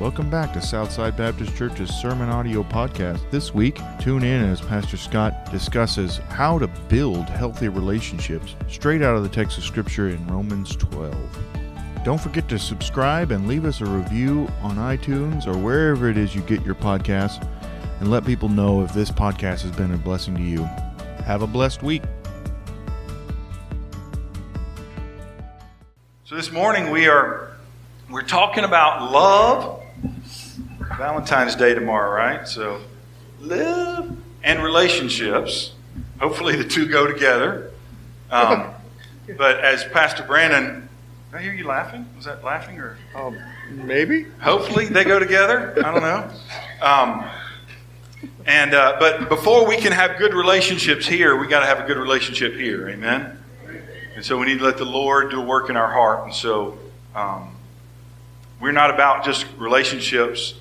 Welcome back to Southside Baptist Church's Sermon Audio Podcast. This week, tune in as Pastor Scott discusses how to build healthy relationships straight out of the text of Scripture in Romans 12. Don't forget to subscribe and leave us a review on iTunes or wherever it is you get your podcasts, and let people know if this podcast has been a blessing to you. Have a blessed week. So this morning we are we're talking about love. Valentine's Day tomorrow, right? So love and relationships. Hopefully the two go together. Um, but as Pastor Brandon, did I hear you laughing? Was that laughing or? Um, maybe. Hopefully they go together. I don't know. Um, and uh, but before we can have good relationships here, we got to have a good relationship here. Amen. And so we need to let the Lord do a work in our heart. And so um, we're not about just relationships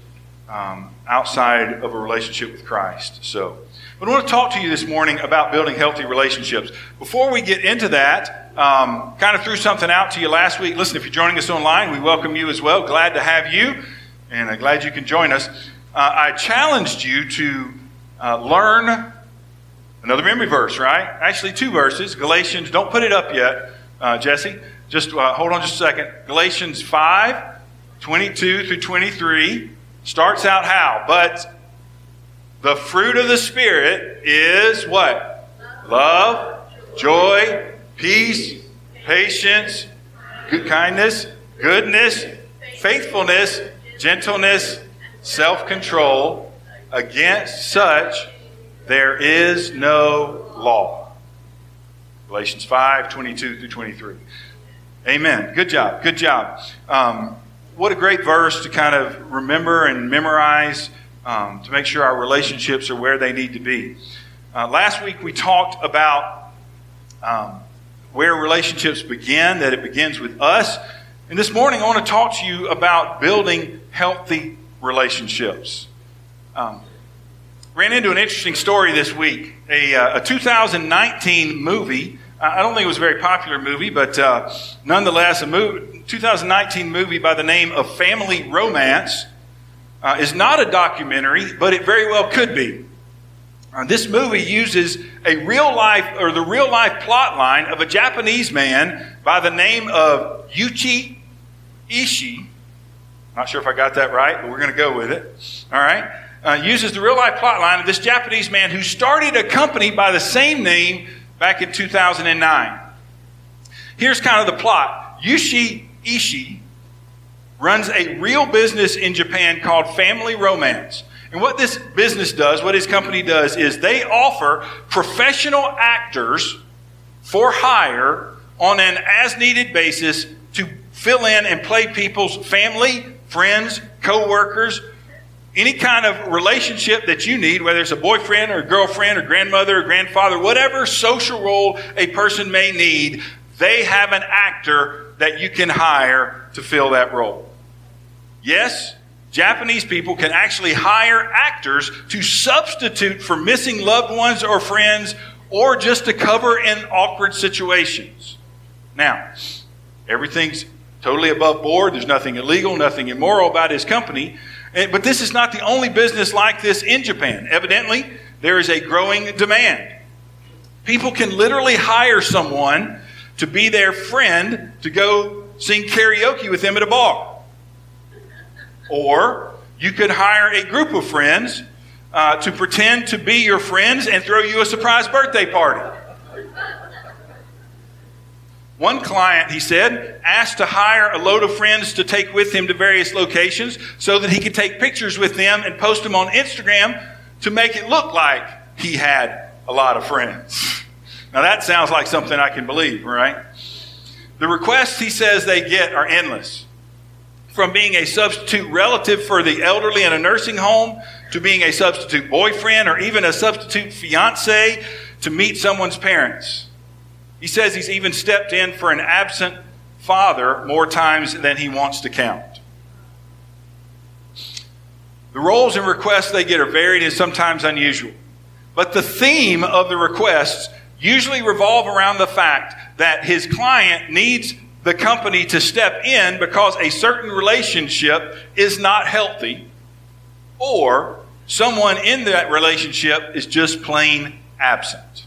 um, outside of a relationship with Christ. So, but I want to talk to you this morning about building healthy relationships. Before we get into that, um, kind of threw something out to you last week. Listen, if you're joining us online, we welcome you as well. Glad to have you, and I'm glad you can join us. Uh, I challenged you to uh, learn another memory verse, right? Actually, two verses. Galatians, don't put it up yet, uh, Jesse. Just uh, hold on just a second. Galatians 5, 22 through 23 starts out how? But the fruit of the Spirit is what? Love, joy, peace, patience, good kindness, goodness, faithfulness, gentleness, self control. Against such there is no law. Galatians 5 22 through 23. Amen. Good job. Good job. Um, what a great verse to kind of remember and memorize um, to make sure our relationships are where they need to be. Uh, last week we talked about um, where relationships begin, that it begins with us. And this morning I want to talk to you about building healthy relationships. Um, ran into an interesting story this week. A, uh, a 2019 movie. I don't think it was a very popular movie, but uh, nonetheless, a movie, 2019 movie by the name of Family Romance uh, is not a documentary, but it very well could be. Uh, this movie uses a real life or the real life plot line of a Japanese man by the name of Yuichi Ishii. Not sure if I got that right, but we're going to go with it. All right. Uh, uses the real life plot line of this Japanese man who started a company by the same name back in 2009. Here's kind of the plot. Yuichi Ishii runs a real business in Japan called Family Romance. And what this business does, what his company does, is they offer professional actors for hire on an as needed basis to fill in and play people's family, friends, co workers, any kind of relationship that you need, whether it's a boyfriend or a girlfriend or grandmother or grandfather, whatever social role a person may need, they have an actor that you can hire to fill that role. Yes, Japanese people can actually hire actors to substitute for missing loved ones or friends or just to cover in awkward situations. Now, everything's totally above board. There's nothing illegal, nothing immoral about his company. Eh, but this is not the only business like this in Japan. Evidently, there is a growing demand. People can literally hire someone to be their friend to go sing karaoke with them at a bar. Or you could hire a group of friends uh, to pretend to be your friends and throw you a surprise birthday party. One client, he said, asked to hire a load of friends to take with him to various locations so that he could take pictures with them and post them on Instagram to make it look like he had a lot of friends. Now that sounds like something I can believe, right? The requests he says they get are endless. From being a substitute relative for the elderly in a nursing home to being a substitute boyfriend or even a substitute fiance to meet someone's parents. He says he's even stepped in for an absent father more times than he wants to count. The roles and requests they get are varied and sometimes unusual. But the theme of the requests usually revolve around the fact that his client needs the company to step in because a certain relationship is not healthy, or someone in that relationship is just plain absent.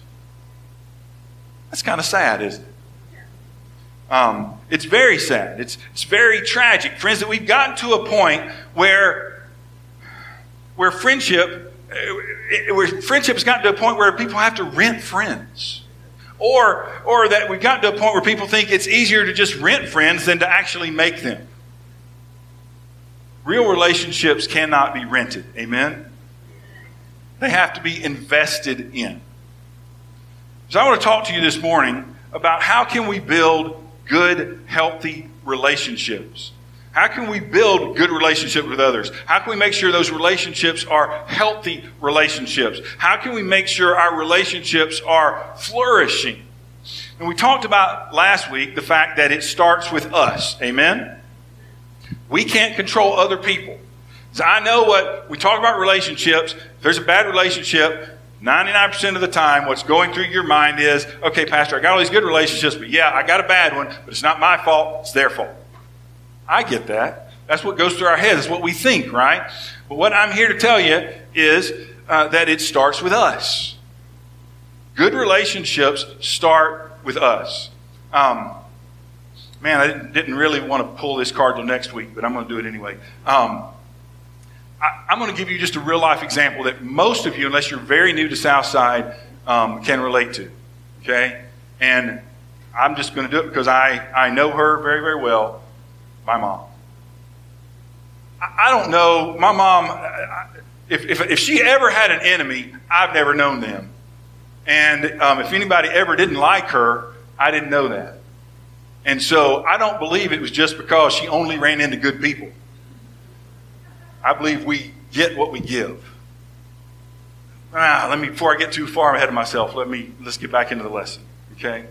That's kind of sad, isn't it? Um, it's very sad. It's, it's very tragic. Friends, that we've gotten to a point where, where friendship, where friendship has gotten to a point where people have to rent friends. Or, or that we've gotten to a point where people think it's easier to just rent friends than to actually make them. Real relationships cannot be rented. Amen? They have to be invested in. So I want to talk to you this morning about how can we build good, healthy relationships. How can we build good relationships with others? How can we make sure those relationships are healthy relationships? How can we make sure our relationships are flourishing? And we talked about last week the fact that it starts with us. Amen? We can't control other people. So I know what we talk about relationships. If there's a bad relationship, 99% of the time, what's going through your mind is, okay, Pastor, I got all these good relationships, but yeah, I got a bad one, but it's not my fault, it's their fault. I get that. That's what goes through our heads. It's what we think, right? But what I'm here to tell you is uh, that it starts with us. Good relationships start with us. Um, man, I didn't, didn't, really want to pull this card till next week, but I'm going to do it anyway. Um, I, am going to give you just a real life example that most of you, unless you're very new to Southside, um, can relate to. Okay? And I'm just going to do it because I, I know her very, very well, my mom. I, don't know, my mom, if, if, if, she ever had an enemy, I've never known them. And um, if anybody ever didn't like her, I didn't know that. And so I don't believe it was just because she only ran into good people. I believe we get what we give. Ah, let me before I get too far ahead of myself, let me let's get back into the lesson. Okay?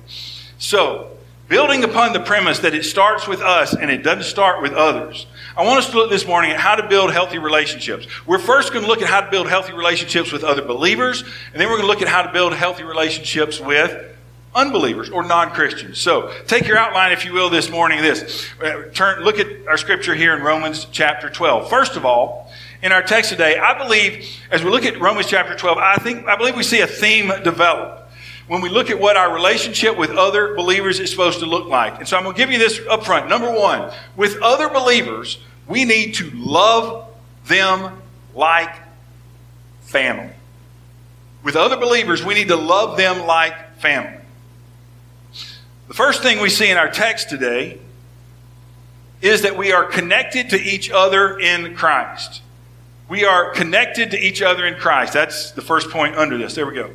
So, building upon the premise that it starts with us and it doesn't start with others. I want us to look this morning at how to build healthy relationships. We're first going to look at how to build healthy relationships with other believers, and then we're going to look at how to build healthy relationships with unbelievers or non-Christians. So take your outline, if you will, this morning. This uh, turn, look at our scripture here in Romans chapter 12. First of all, in our text today, I believe as we look at Romans chapter 12, I think I believe we see a theme develop when we look at what our relationship with other believers is supposed to look like. And so I'm going to give you this up front. Number one, with other believers, we need to love them like family. With other believers, we need to love them like family. The first thing we see in our text today is that we are connected to each other in Christ. We are connected to each other in Christ. That's the first point under this. There we go.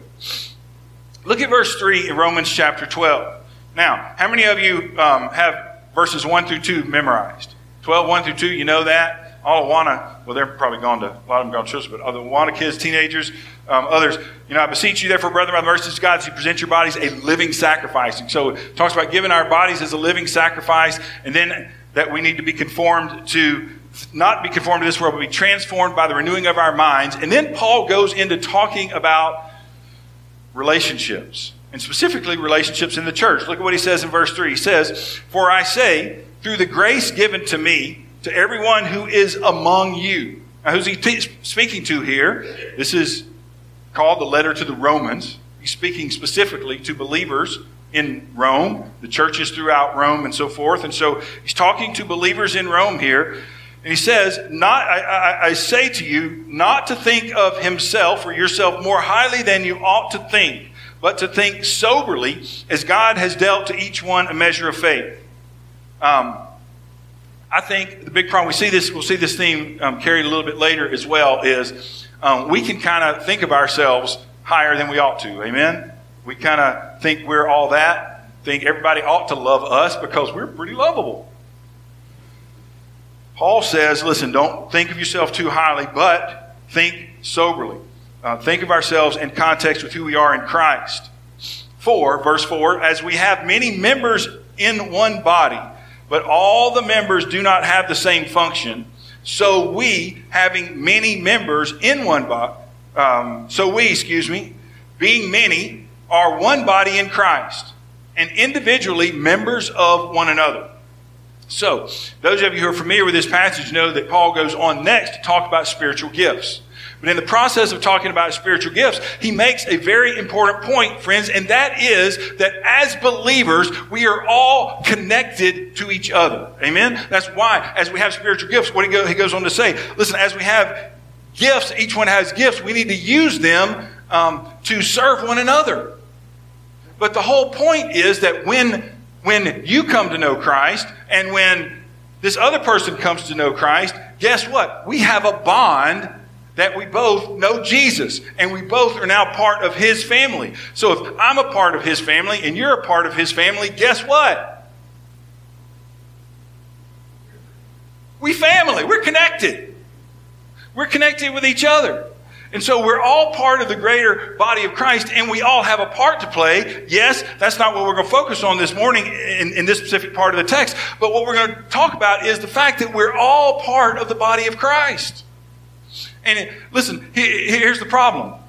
Look at verse 3 in Romans chapter 12. Now, how many of you um, have verses 1 through 2 memorized? 12, 1 through 2, you know that? All Awana, well, they're probably gone to, a lot of them gone to church, but other Awana kids, teenagers, um, others, you know, I beseech you, therefore, brethren, by the mercies of God, as you present your bodies a living sacrifice. And so it talks about giving our bodies as a living sacrifice, and then that we need to be conformed to, not be conformed to this world, but be transformed by the renewing of our minds. And then Paul goes into talking about relationships, and specifically relationships in the church. Look at what he says in verse 3. He says, For I say, through the grace given to me, to everyone who is among you. Now, who's he speaking to here? This is called the letter to the Romans. He's speaking specifically to believers in Rome, the churches throughout Rome, and so forth. And so he's talking to believers in Rome here. And he says, not, I, I, I, say to you, not to think of himself or yourself more highly than you ought to think, but to think soberly as God has dealt to each one a measure of faith. Um, I think the big problem, we see this, we'll see this theme um, carried a little bit later as well, is um, we can kind of think of ourselves higher than we ought to. Amen? We kind of think we're all that, think everybody ought to love us because we're pretty lovable. Paul says, listen, don't think of yourself too highly, but think soberly. Uh, think of ourselves in context with who we are in Christ. 4, verse 4, as we have many members in one body, but all the members do not have the same function. So we, having many members in one body, um, so we, excuse me, being many, are one body in Christ, and individually members of one another. So, those of you who are familiar with this passage know that Paul goes on next to talk about spiritual gifts. But in the process of talking about spiritual gifts, he makes a very important point, friends, and that is that as believers, we are all connected to each other. Amen? That's why, as we have spiritual gifts, what he goes on to say, listen, as we have gifts, each one has gifts, we need to use them um, to serve one another. But the whole point is that when, when you come to know Christ and when this other person comes to know Christ, guess what? We have a bond that we both know Jesus and we both are now part of his family. So if I'm a part of his family and you're a part of his family, guess what? We family. We're connected. We're connected with each other. And so we're all part of the greater body of Christ and we all have a part to play. Yes, that's not what we're going to focus on this morning in, in, this specific part of the text. But what we're going to talk about is the fact that we're all part of the body of Christ. And listen, here's the problem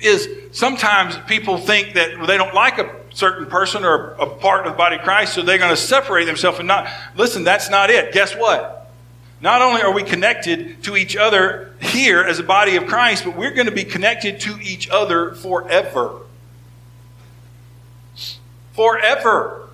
is sometimes people think that they don't like a certain person or a part of the body of Christ, so they're going to separate themselves and not. Listen, that's not it. Guess what? Not only are we connected to each other here as a body of Christ, but we're going to be connected to each other forever. Forever.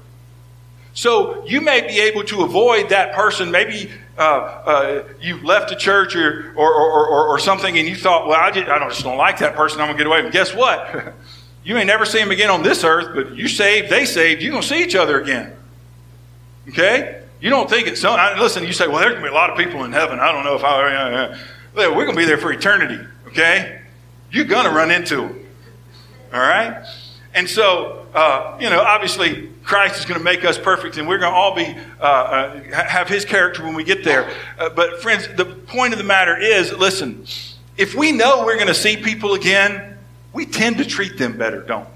So you may be able to avoid that person. Maybe uh, uh, you left a church or, or, or, or, something and you thought, well, I just, I just don't like that person. I'm going to get away. And guess what? you may never see him again on this earth, but you saved, they saved. You're going to see each other again. Okay? You don't think it's so. Listen, you say, well, going to be a lot of people in heaven. I don't know if I. We're going to be there for eternity. Okay? You're going to run into them. All right? And so, uh, you know, obviously, Christ is going to make us perfect, and we're going to all be uh, uh, have His character when we get there. Uh, but friends, the point of the matter is, listen, if we know we're going to see people again, we tend to treat them better, don't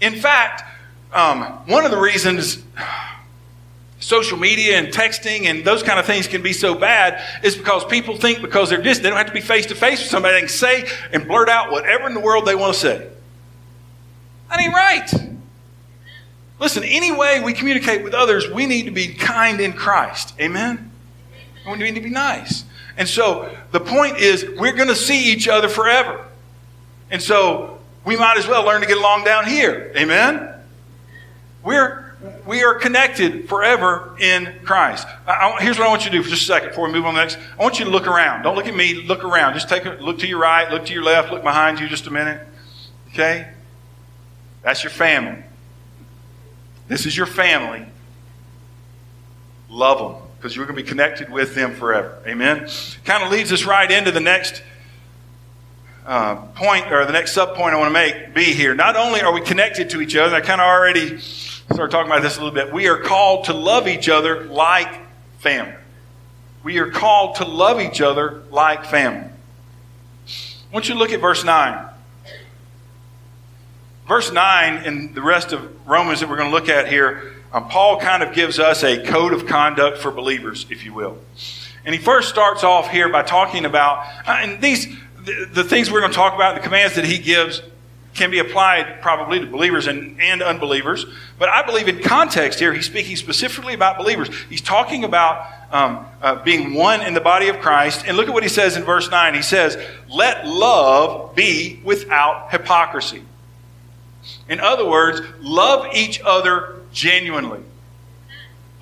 we? In fact, um, one of the reasons social media and texting and those kind of things can be so bad is because people think because they're distant, they don't have to be face to face with somebody, they can say and blurt out whatever in the world they want to say. That ain't right. Listen, any way we communicate with others, we need to be kind in Christ. Amen? We need to be nice. And so the point is, we're going to see each other forever. And so we might as well learn to get along down here. Amen? We're, we are connected forever in Christ. I, I, here's what I want you to do for just a second before we move on next. I want you to look around. Don't look at me, look around. Just take a look to your right, look to your left, look behind you just a minute. Okay? That's your family. This is your family. Love them because you're going to be connected with them forever. Amen. Kind of leads us right into the next uh, point or the next sub point I want to make. Be here. Not only are we connected to each other, I kind of already started talking about this a little bit. We are called to love each other like family. We are called to love each other like family. Want you look at verse 9. Verse 9 and the rest of Romans that we're going to look at here, um, Paul kind of gives us a code of conduct for believers, if you will. And he first starts off here by talking about, uh, and these, the, the, things we're going to talk about, the commands that he gives, can be applied probably to believers and, and unbelievers. But I believe in context here, he's speaking specifically about believers. He's talking about um, uh, being one in the body of Christ. And look at what he says in verse 9. He says, Let love be without hypocrisy. In other words, love each other genuinely.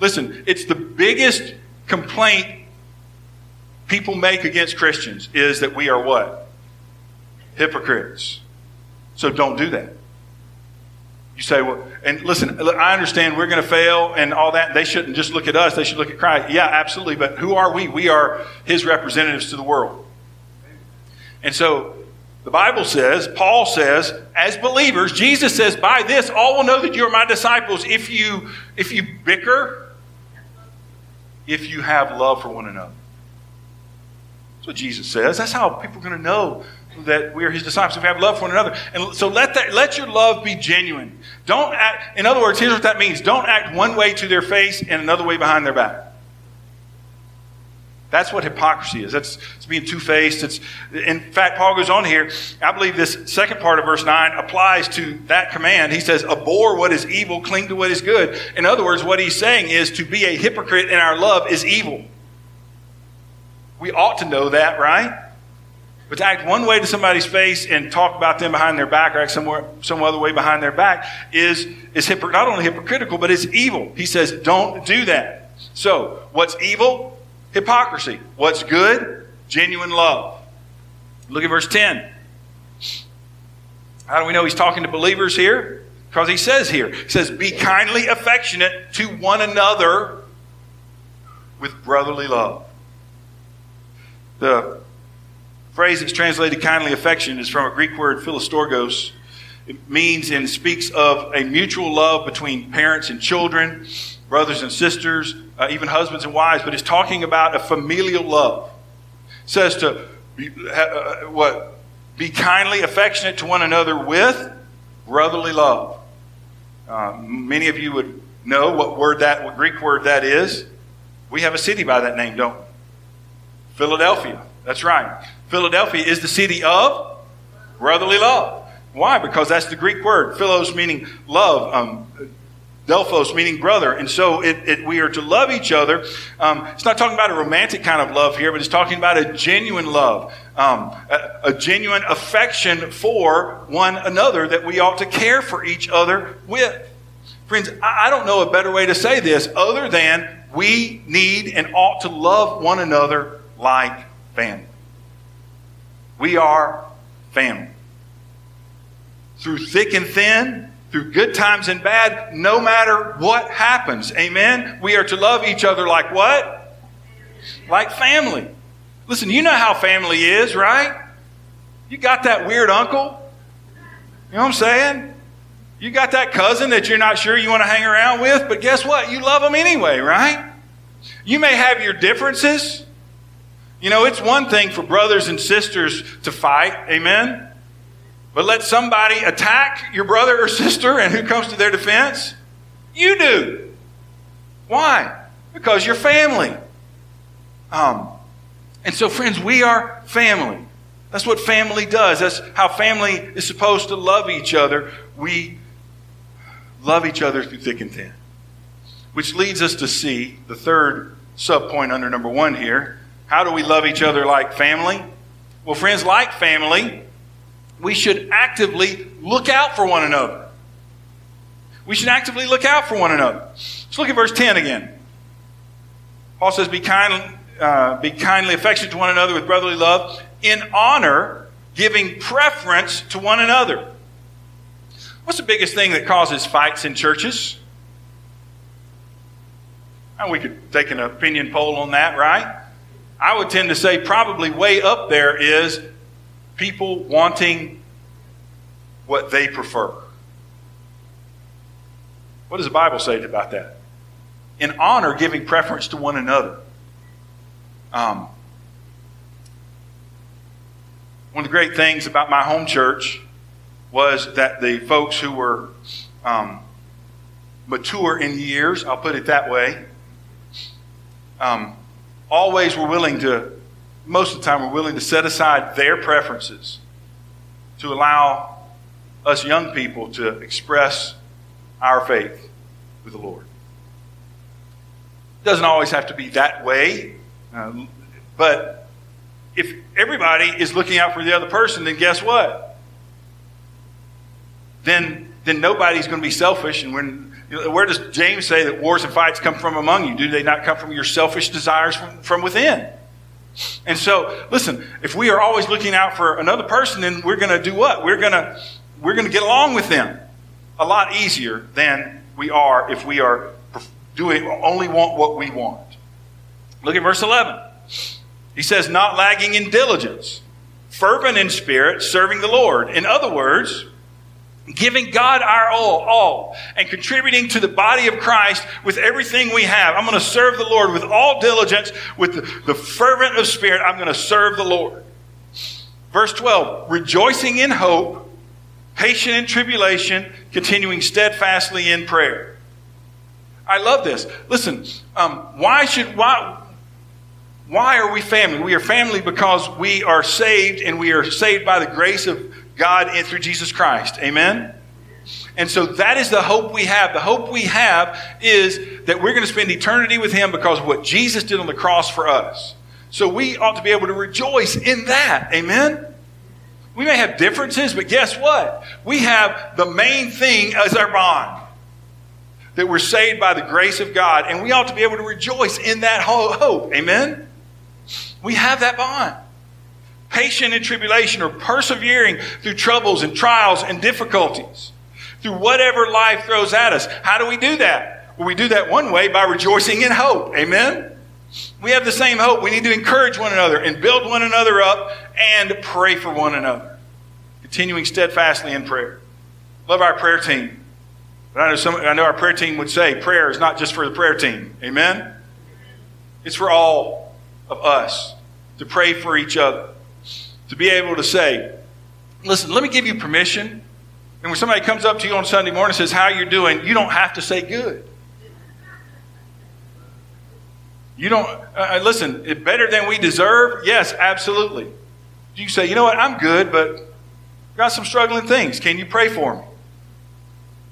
Listen, it's the biggest complaint people make against Christians is that we are what? Hypocrites. So don't do that. You say, well, and listen, I understand we're going to fail and all that. They shouldn't just look at us, they should look at Christ. Yeah, absolutely. But who are we? We are his representatives to the world. And so the Bible says, Paul says, as believers, Jesus says, by this all will know that you are my disciples if you if you bicker, if you have love for one another. That's what Jesus says. That's how people are going to know that we are his disciples if we have love for one another. And so let that let your love be genuine. Don't act in other words, here's what that means. Don't act one way to their face and another way behind their back. That's what hypocrisy is. That's it's being two faced. It's in fact, Paul goes on here. I believe this second part of verse nine applies to that command. He says, "Abhor what is evil, cling to what is good." In other words, what he's saying is to be a hypocrite in our love is evil. We ought to know that, right? But to act one way to somebody's face and talk about them behind their back or act somewhere, some other way behind their back is, is hypocr- not only hypocritical, but it's evil. He says, don't do that. So, what's evil? Hypocrisy. What's good? Genuine love. Look at verse 10. How do we know he's talking to believers here? Because he says here, he says, Be kindly affectionate to one another with brotherly love. The phrase that's translated kindly affection is from a Greek word, philostorgos. It means and speaks of a mutual love between parents and children, brothers and sisters, uh, even husbands and wives, but it's talking about a familial love. It says to uh, what be kindly affectionate to one another with brotherly love. Uh, many of you would know what word that, what Greek word that is. We have a city by that name, don't we? Philadelphia. That's right. Philadelphia is the city of brotherly love. Why? Because that's the Greek word. Philos meaning love. Um, Delphos meaning brother. And so it, it, we are to love each other. Um, it's not talking about a romantic kind of love here, but it's talking about a genuine love, um, a, a, genuine affection for one another that we ought to care for each other with. Friends, I, I don't know a better way to say this other than we need and ought to love one another like family. We are family. Through thick and thin, through good times and bad, no matter what happens. Amen? We are to love each other like what? Like family. Listen, you know how family is, right? You got that weird uncle. You know what I'm saying? You got that cousin that you're not sure you want to hang around with, but guess what? You love them anyway, right? You may have your differences. You know, it's one thing for brothers and sisters to fight, amen? But let somebody attack your brother or sister, and who comes to their defense? You do. Why? Because you're family. Um, and so, friends, we are family. That's what family does. That's how family is supposed to love each other. We love each other through thick and thin. Which leads us to see the third subpoint under number one here. How do we love each other like family? Well, friends, like family, we should actively look out for one another. We should actively look out for one another. Let's look at verse 10 again. Paul says, Be, kind, uh, be kindly affectionate to one another with brotherly love, in honor, giving preference to one another. What's the biggest thing that causes fights in churches? We could take an opinion poll on that, right? I would tend to say probably way up there is people wanting what they prefer. What does the Bible say about that? In honor, giving preference to one another. Um, one of the great things about my home church was that the folks who were um, mature in years, I'll put it that way, um, always were willing to most of the time, we're willing to set aside their preferences to allow us young people to express our faith with the Lord. It doesn't always have to be that way, uh, but if everybody is looking out for the other person, then guess what? Then, then nobody's going to be selfish. And when, where does James say that wars and fights come from among you? Do they not come from your selfish desires from, from within? And so, listen, if we are always looking out for another person, then we're going to do what? We're going to we're going to get along with them a lot easier than we are if we are doing only want what we want. Look at verse 11. He says, not lagging in diligence, fervent in spirit, serving the Lord. In other words, giving God our all, all, and contributing to the body of Christ with everything we have. I'm going to serve the Lord with all diligence, with the, the fervent of spirit. I'm going to serve the Lord. Verse 12, rejoicing in hope, patient in tribulation, continuing steadfastly in prayer. I love this. Listen, um, why should why Why are we family? We are family because we are saved and we are saved by the grace of God through Jesus Christ. Amen? And so that is the hope we have. The hope we have is that we're going to spend eternity with Him because of what Jesus did on the cross for us. So we ought to be able to rejoice in that. Amen? We may have differences, but guess what? We have the main thing as our bond that we're saved by the grace of God, and we ought to be able to rejoice in that hope. Amen? We have that bond. Patient in tribulation or persevering through troubles and trials and difficulties, through whatever life throws at us. How do we do that? Well, we do that one way by rejoicing in hope. Amen? We have the same hope. We need to encourage one another and build one another up and pray for one another. Continuing steadfastly in prayer. Love our prayer team. But I know, some, I know our prayer team would say prayer is not just for the prayer team. Amen? It's for all of us to pray for each other. To be able to say, listen, let me give you permission. And when somebody comes up to you on Sunday morning and says, How you're doing? You don't have to say good. You don't, uh, uh listen, it better than we deserve? Yes, absolutely. You say, you know what, I'm good, but got some struggling things. Can you pray for me?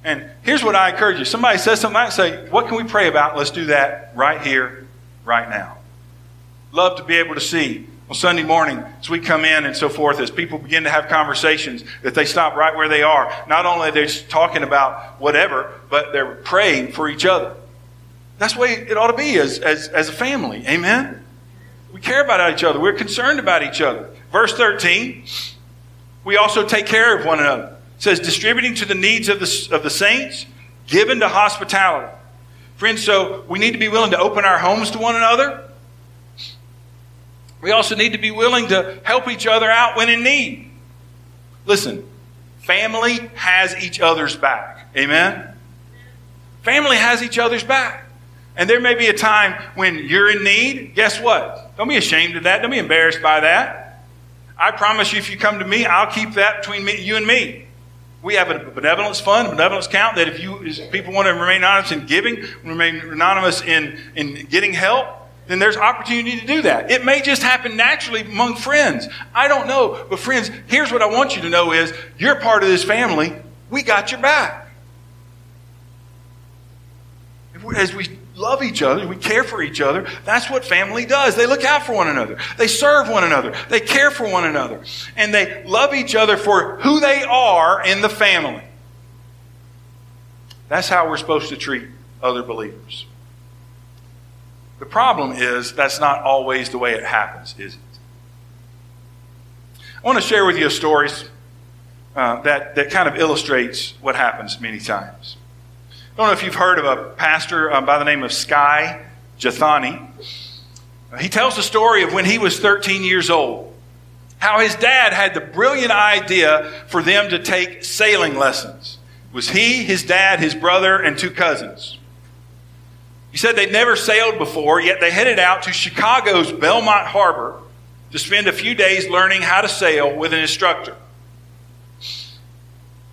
And here's what I encourage you. Somebody says something, I say, what can we pray about? Let's do that right here, right now. Love to be able to see on Sunday morning as we come in and so forth, as people begin to have conversations, that they stop right where they are. Not only are they just talking about whatever, but they're praying for each other. That's the way it ought to be as, as, as a family. Amen? We care about each other. We're concerned about each other. Verse 13, we also take care of one another. It says, distributing to the needs of the, of the saints, given to hospitality. Friends, so we need to be willing to open our homes to one another. We also need to be willing to help each other out when in need. Listen, family has each other's back. Amen? Family has each other's back. And there may be a time when you're in need. Guess what? Don't be ashamed of that. Don't be embarrassed by that. I promise you, if you come to me, I'll keep that between me, you and me. We have a benevolence fund, a benevolence count that if you if people want to remain anonymous in giving, remain anonymous in, in getting help, then there's opportunity to do that. It may just happen naturally among friends. I don't know. But friends, here's what I want you to know is you're part of this family. We got your back. As we love each other, we care for each other. That's what family does. They look out for one another. They serve one another. They care for one another. And they love each other for who they are in the family. That's how we're supposed to treat other believers. The problem is that's not always the way it happens, is it? I want to share with you a story uh, that, that kind of illustrates what happens many times. I don't know if you've heard of a pastor uh, by the name of Skye Jethani. He tells the story of when he was 13 years old, how his dad had the brilliant idea for them to take sailing lessons. It was he, his dad, his brother, and two cousins. He said they'd never sailed before, yet they headed out to Chicago's Belmont Harbor to spend a few days learning how to sail with an instructor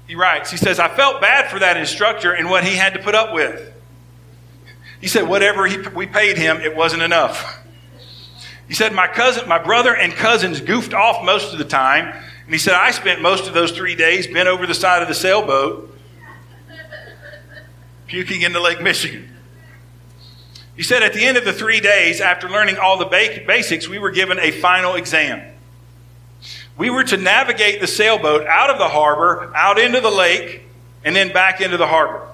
he writes, he says, I felt bad for that instructor and what he had to put up with. He said, whatever he, we paid him, it wasn't enough. He said, my cousin, my brother and cousins goofed off most of the time. And he said, I spent most of those three days bent over the side of the sailboat, puking into Lake Michigan. He said, at the end of the three days, after learning all the basics, we were given a final exam. We were to navigate the sailboat out of the harbor, out into the lake, and then back into the harbor.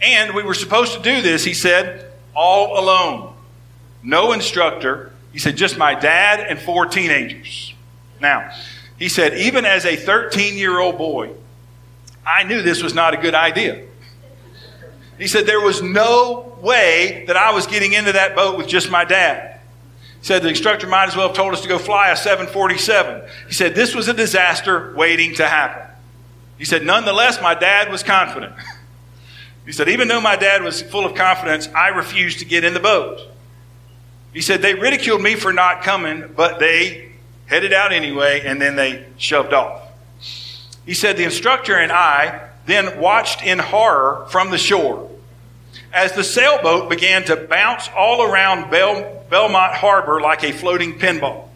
And we were supposed to do this, he said, all alone. No instructor. He said, just my dad and four teenagers. Now, he said, even as a 13 year old boy, I knew this was not a good idea. He said, there was no way that I was getting into that boat with just my dad He said the instructor might as well have told us to go fly a 747. He said this was a disaster waiting to happen. He said, nonetheless, my dad was confident. He said, even though my dad was full of confidence, I refused to get in the boat. He said, they ridiculed me for not coming, but they headed out anyway, and then they shoved off. He said, the instructor and I then watched in horror from the shore as the sailboat began to bounce all around Bel- Belmont Harbor like a floating pinball.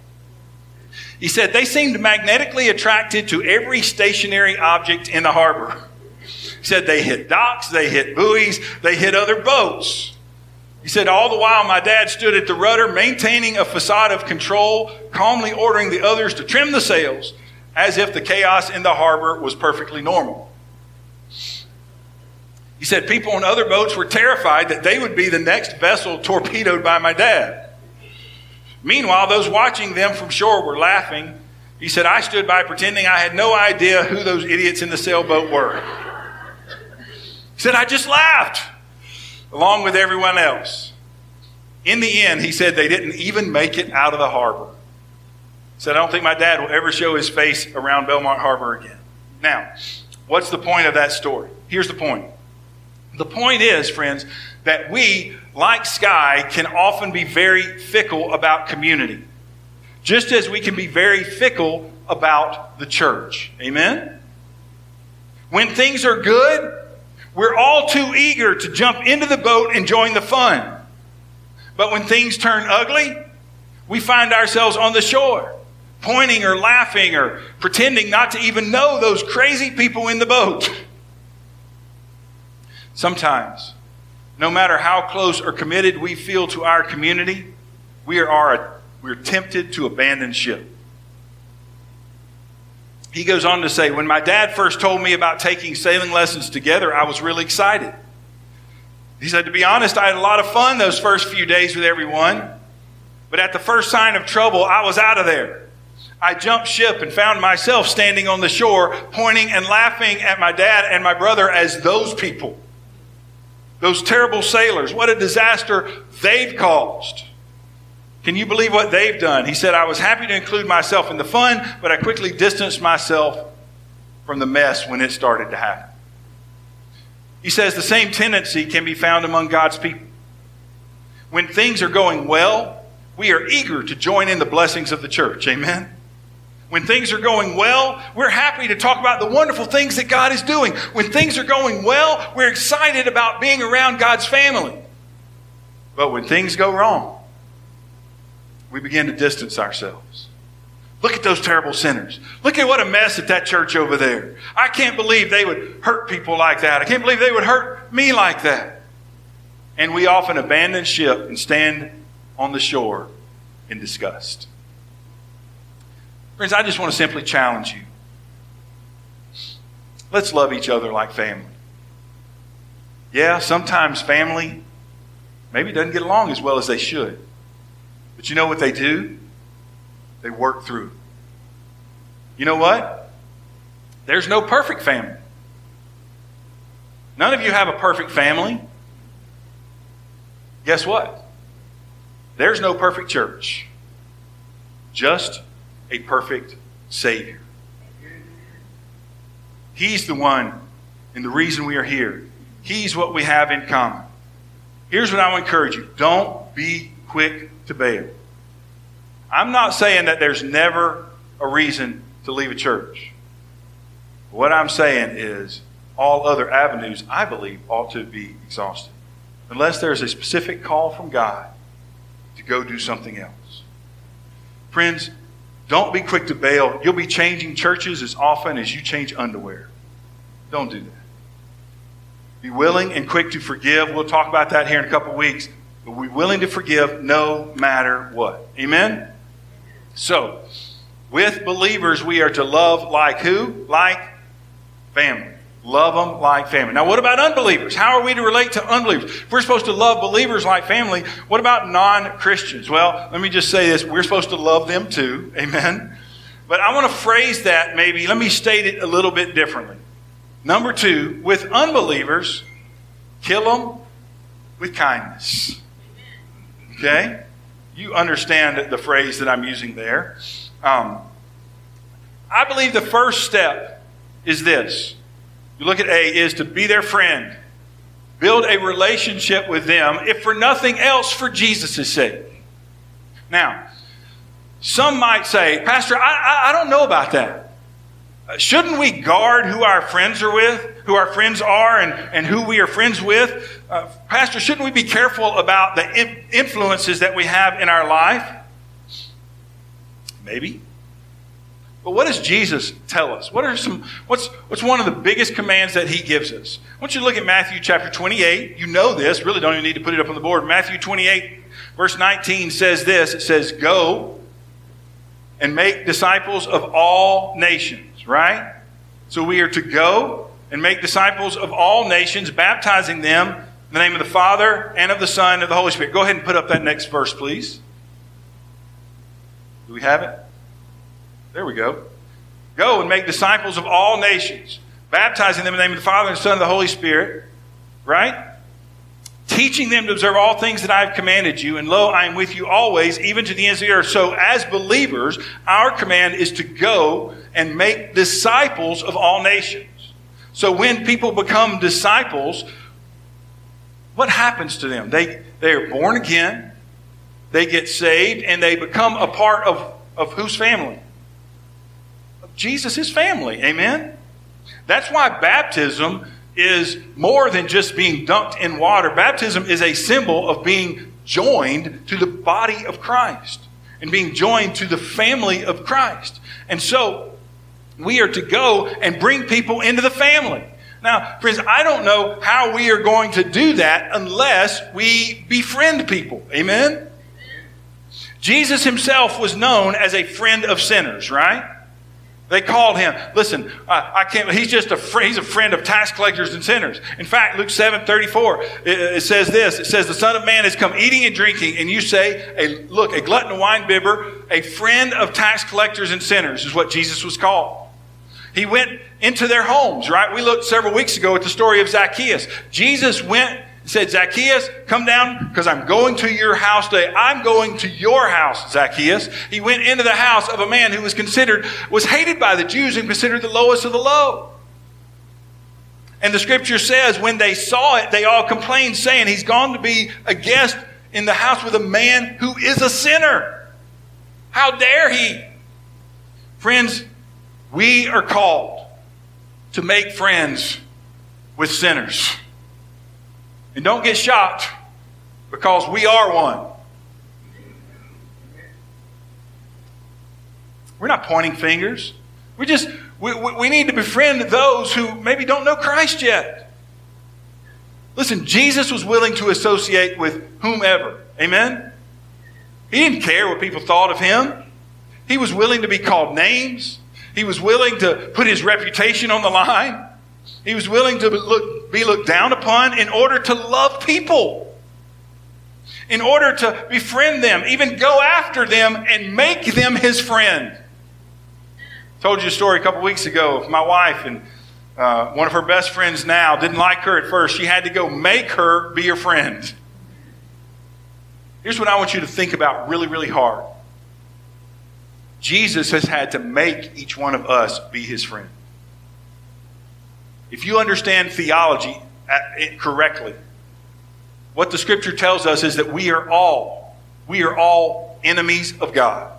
He said they seemed magnetically attracted to every stationary object in the harbor. He said they hit docks, they hit buoys, they hit other boats. He said, all the while my dad stood at the rudder, maintaining a facade of control, calmly ordering the others to trim the sails, as if the chaos in the harbor was perfectly normal. He said people on other boats were terrified that they would be the next vessel torpedoed by my dad. Meanwhile, those watching them from shore were laughing. He said, I stood by pretending I had no idea who those idiots in the sailboat were. He said, I just laughed along with everyone else. In the end, he said they didn't even make it out of the harbor. He said, I don't think my dad will ever show his face around Belmont Harbor again. Now, what's the point of that story? Here's the point. The point is, friends, that we, like Skye, can often be very fickle about community, just as we can be very fickle about the church. Amen? When things are good, we're all too eager to jump into the boat and join the fun. But when things turn ugly, we find ourselves on the shore, pointing or laughing or pretending not to even know those crazy people in the boat. Sometimes, no matter how close or committed we feel to our community, we are, we're tempted to abandon ship. He goes on to say, When my dad first told me about taking sailing lessons together, I was really excited. He said, To be honest, I had a lot of fun those first few days with everyone. But at the first sign of trouble, I was out of there. I jumped ship and found myself standing on the shore, pointing and laughing at my dad and my brother as those people. Those terrible sailors. What a disaster they've caused. Can you believe what they've done? He said, I was happy to include myself in the fun, but I quickly distanced myself from the mess when it started to happen. He says the same tendency can be found among God's people. When things are going well, we are eager to join in the blessings of the church. Amen. When things are going well, we're happy to talk about the wonderful things that God is doing. When things are going well, we're excited about being around God's family. But when things go wrong, we begin to distance ourselves. Look at those terrible sinners. Look at what a mess at that church over there. I can't believe they would hurt people like that. I can't believe they would hurt me like that. And we often abandon ship and stand on the shore in disgust. Friends, I just want to simply challenge you. Let's love each other like family. Yeah, sometimes family maybe doesn't get along as well as they should. But you know what they do? They work through. You know what? There's no perfect family. None of you have a perfect family. Guess what? There's no perfect church. Just a perfect Savior. He's the one and the reason we are here. He's what we have in common. Here's what I would encourage you don't be quick to bail. I'm not saying that there's never a reason to leave a church. What I'm saying is all other avenues, I believe, ought to be exhausted. Unless there's a specific call from God to go do something else. Friends, don't be quick to bail. You'll be changing churches as often as you change underwear. Don't do that. Be willing and quick to forgive. We'll talk about that here in a couple weeks. But we're willing to forgive no matter what. Amen? So, with believers, we are to love like who? Like family. Love them like family. Now, what about unbelievers? How are we to relate to unbelievers? If we're supposed to love believers like family, what about non Christians? Well, let me just say this we're supposed to love them too. Amen. But I want to phrase that maybe, let me state it a little bit differently. Number two, with unbelievers, kill them with kindness. Okay? You understand the phrase that I'm using there. Um, I believe the first step is this. You look at A, is to be their friend. Build a relationship with them, if for nothing else, for Jesus' sake. Now, some might say, Pastor, I, I, I don't know about that. Uh, shouldn't we guard who our friends are with, who our friends are, and, and who we are friends with? Uh, Pastor, shouldn't we be careful about the influences that we have in our life? Maybe. But what does Jesus tell us? What are some what's what's one of the biggest commands that he gives us? Want you look at Matthew chapter 28. You know this, really don't even need to put it up on the board. Matthew 28 verse 19 says this. It says, "Go and make disciples of all nations," right? So we are to go and make disciples of all nations, baptizing them in the name of the Father and of the Son and of the Holy Spirit. Go ahead and put up that next verse, please. Do we have it? There we go. Go and make disciples of all nations, baptizing them in the name of the Father and the Son and the Holy Spirit, right? Teaching them to observe all things that I have commanded you, and lo, I am with you always, even to the ends of the earth. So, as believers, our command is to go and make disciples of all nations. So, when people become disciples, what happens to them? They, they are born again, they get saved, and they become a part of, of whose family? Jesus' family. Amen? That's why baptism is more than just being dunked in water. Baptism is a symbol of being joined to the body of Christ and being joined to the family of Christ. And so we are to go and bring people into the family. Now, friends, I don't know how we are going to do that unless we befriend people. Amen? Jesus himself was known as a friend of sinners, right? They called him. Listen, I, I can't. He's just a friend. He's a friend of tax collectors and sinners. In fact, Luke seven thirty four. It, it, says this. It says the Son of Man has come eating and drinking, and you say, a, "Look, a glutton, a wine bibber, a friend of tax collectors and sinners," is what Jesus was called. He went into their homes. Right. We looked several weeks ago at the story of Zacchaeus. Jesus went said, Zacchaeus, come down because I'm going to your house today. I'm going to your house, Zacchaeus. He went into the house of a man who was considered, was hated by the Jews and considered the lowest of the low. And the scripture says when they saw it, they all complained, saying, He's gone to be a guest in the house with a man who is a sinner. How dare he? Friends, we are called to make friends with sinners. And don't get shocked because we are one. We're not pointing fingers. We just we, we need to befriend those who maybe don't know Christ yet. Listen, Jesus was willing to associate with whomever. Amen? He didn't care what people thought of him. He was willing to be called names. He was willing to put his reputation on the line. He was willing to look, be looked down upon in order to love people, in order to befriend them, even go after them and make them his friend. I told you a story a couple weeks ago of my wife and uh, one of her best friends now didn't like her at first. She had to go make her be your friend. Here's what I want you to think about really, really hard. Jesus has had to make each one of us be his friend. If you understand theology uh, correctly, what the scripture tells us is that we are all, we are all enemies of God.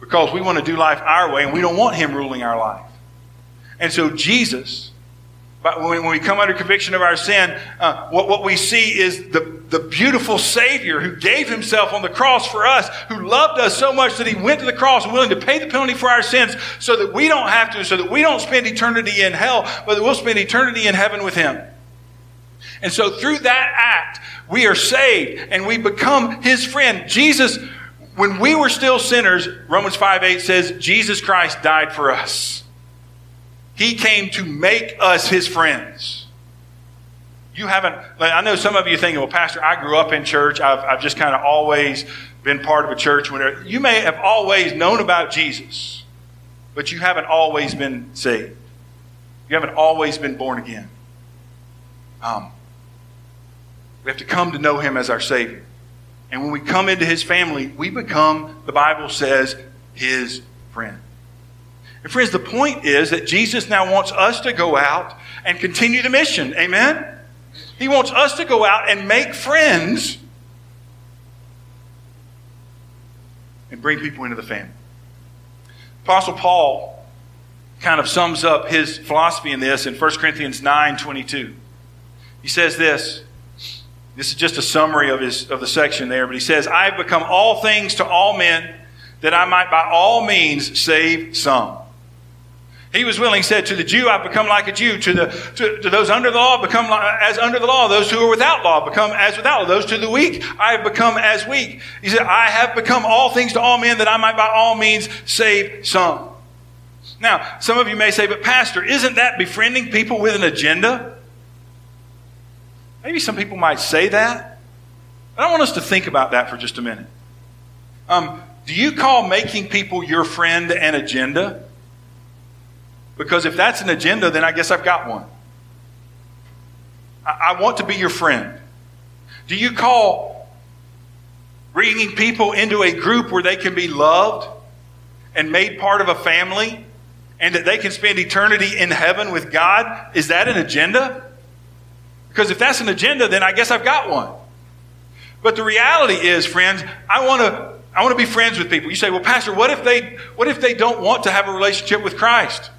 Because we want to do life our way and we don't want Him ruling our life. And so Jesus, but when, we come under conviction of our sin, uh, what, what we see is the, the beautiful Savior who gave himself on the cross for us, who loved us so much that he went to the cross willing to pay the penalty for our sins so that we don't have to, so that we don't spend eternity in hell, but that we'll spend eternity in heaven with him. And so through that act, we are saved and we become his friend. Jesus, when we were still sinners, Romans 5 8 says, Jesus Christ died for us. He came to make us his friends. You haven't, I know some of you thinking, well, Pastor, I grew up in church. I've, I've just kind of always been part of a church. Whatever. You may have always known about Jesus, but you haven't always been saved. You haven't always been born again. Um, we have to come to know him as our Savior. And when we come into his family, we become, the Bible says, his friend. And friends, the point is that Jesus now wants us to go out and continue the mission. Amen? He wants us to go out and make friends and bring people into the family. Apostle Paul kind of sums up his philosophy in this in 1 Corinthians 9 22. He says this. This is just a summary of, his, of the section there, but he says, I have become all things to all men that I might by all means save some. He was willing, said, to the Jew, I've become like a Jew. To, the, to, to those under the law, become as under the law. Those who are without law, become as without law. Those to the weak, I have become as weak. He said, I have become all things to all men that I might by all means save some. Now, some of you may say, but Pastor, isn't that befriending people with an agenda? Maybe some people might say that. But I want us to think about that for just a minute. Um, do you call making people your friend an agenda? Because if that's an agenda, then I guess I've got one. I, I want to be your friend. Do you call bringing people into a group where they can be loved and made part of a family and that they can spend eternity in heaven with God? Is that an agenda? Because if that's an agenda, then I guess I've got one. But the reality is, friends, I want to I want to be friends with people. You say, "Well, pastor, what if they what if they don't want to have a relationship with Christ?"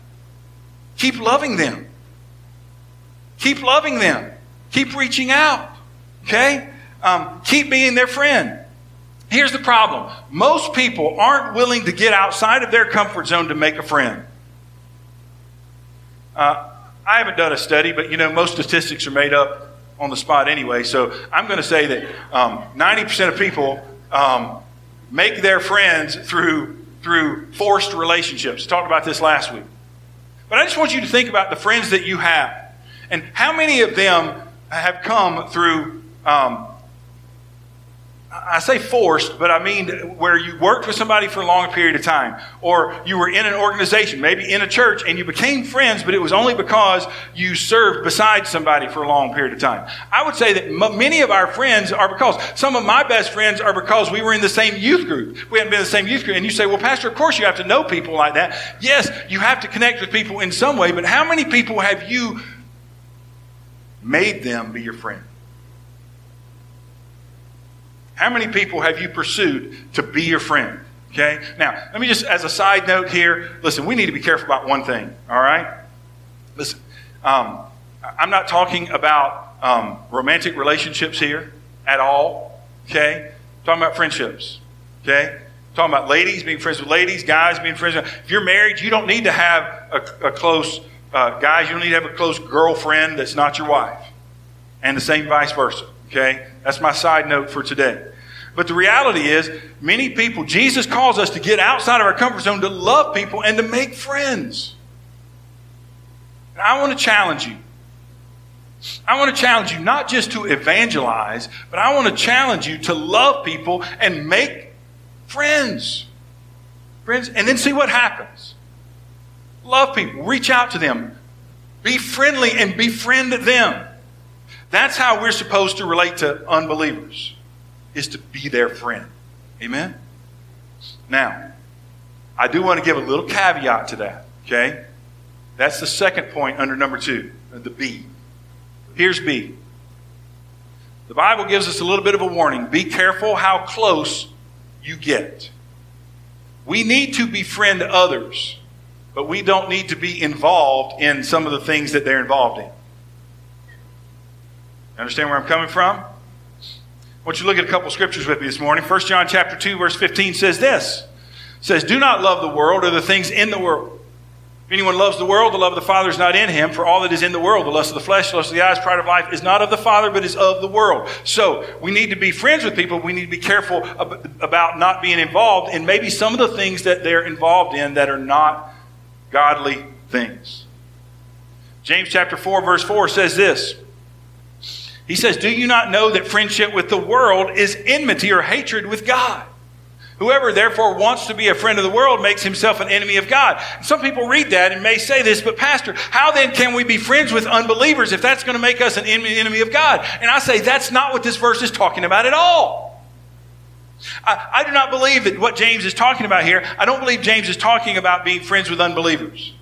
Keep loving them. Keep loving them. Keep reaching out. Okay? Um, keep being their friend. Here's the problem most people aren't willing to get outside of their comfort zone to make a friend. Uh, I haven't done a study, but you know, most statistics are made up on the spot anyway. So I'm going to say that um, 90% of people um, make their friends through, through forced relationships. Talked about this last week. But I just want you to think about the friends that you have. And how many of them have come through, um, I say forced, but I mean where you worked with somebody for a long period of time, or you were in an organization, maybe in a church, and you became friends, but it was only because you served beside somebody for a long period of time. I would say that m- many of our friends are because some of my best friends are because we were in the same youth group. We hadn't been in the same youth group. And you say, well, Pastor, of course you have to know people like that. Yes, you have to connect with people in some way, but how many people have you made them be your friend? How many people have you pursued to be your friend? Okay? Now, let me just, as a side note here, listen, we need to be careful about one thing, all right? Listen, um, I'm not talking about um, romantic relationships here at all, okay? I'm talking about friendships, okay? I'm talking about ladies being friends with ladies, guys being friends with. If you're married, you don't need to have a, a close, uh, guys, you don't need to have a close girlfriend that's not your wife. And the same vice versa, okay? That's my side note for today. But the reality is, many people, Jesus calls us to get outside of our comfort zone to love people and to make friends. And I want to challenge you. I want to challenge you not just to evangelize, but I want to challenge you to love people and make friends. Friends, and then see what happens. Love people, reach out to them, be friendly and befriend them. That's how we're supposed to relate to unbelievers is to be their friend. Amen? Now, I do want to give a little caveat to that, okay? That's the second point under number two, the B. Here's B. The Bible gives us a little bit of a warning. Be careful how close you get. We need to befriend others, but we don't need to be involved in some of the things that they're involved in. Understand where I'm coming from? I want you to look at a couple scriptures with me this morning. 1 John chapter 2, verse 15 says this. It says, Do not love the world or the things in the world. If anyone loves the world, the love of the Father is not in him. For all that is in the world, the lust of the flesh, the lust of the eyes, pride of life, is not of the Father, but is of the world. So we need to be friends with people. We need to be careful about not being involved in maybe some of the things that they're involved in that are not godly things. James chapter 4, verse 4 says this. He says, Do you not know that friendship with the world is enmity or hatred with God? Whoever therefore wants to be a friend of the world makes himself an enemy of God. Some people read that and may say this, but Pastor, how then can we be friends with unbelievers if that's going to make us an enemy of God? And I say that's not what this verse is talking about at all. I, I do not believe that what James is talking about here, I don't believe James is talking about being friends with unbelievers.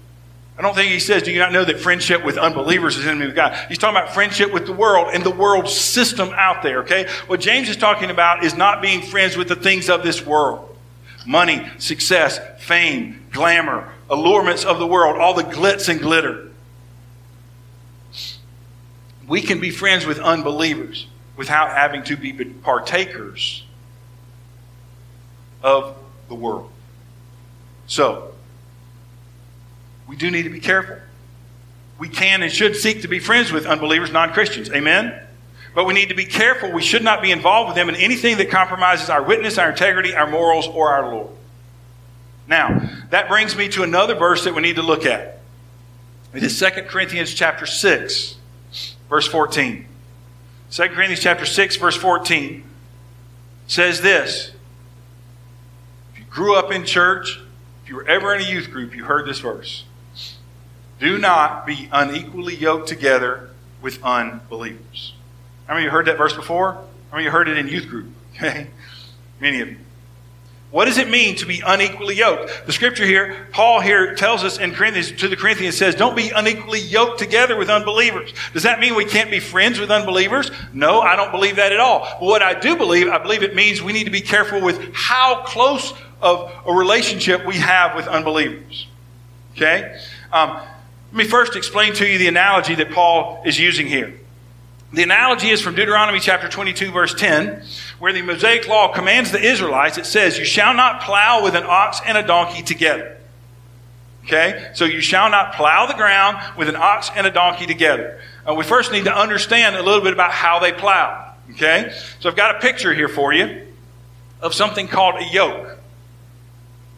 I don't think he says, Do you not know that friendship with unbelievers is enemy of God? He's talking about friendship with the world and the world system out there, okay? What James is talking about is not being friends with the things of this world. money, success, fame, glamour, allurements of the world, all the glitz and glitter. We can be friends with unbelievers without having to be partakers of the world. So, we do need to be careful. We can and should seek to be friends with unbelievers, non Christians. Amen? But we need to be careful. We should not be involved with them in anything that compromises our witness, our integrity, our morals, or our Lord. Now, that brings me to another verse that we need to look at. It is 2 Corinthians chapter 6, verse 14. 2 Corinthians chapter 6, verse 14 says this. If you grew up in church, if you were ever in a youth group, you heard this verse. Do not be unequally yoked together with unbelievers. How many of you heard that verse before? How many of you heard it in youth group? Okay? Many of you. What does it mean to be unequally yoked? The scripture here, Paul here tells us in Corinthians, to the Corinthians says, don't be unequally yoked together with unbelievers. Does that mean we can't be friends with unbelievers? No, I don't believe that at all. But what I do believe, I believe it means we need to be careful with how close of a relationship we have with unbelievers. Okay? Um, let me first explain to you the analogy that Paul is using here. The analogy is from Deuteronomy chapter 22, verse 10, where the Mosaic law commands the Israelites. It says, You shall not plow with an ox and a donkey together. Okay? So you shall not plow the ground with an ox and a donkey together. Uh, we first need to understand a little bit about how they plow. Okay? So I've got a picture here for you of something called a yoke.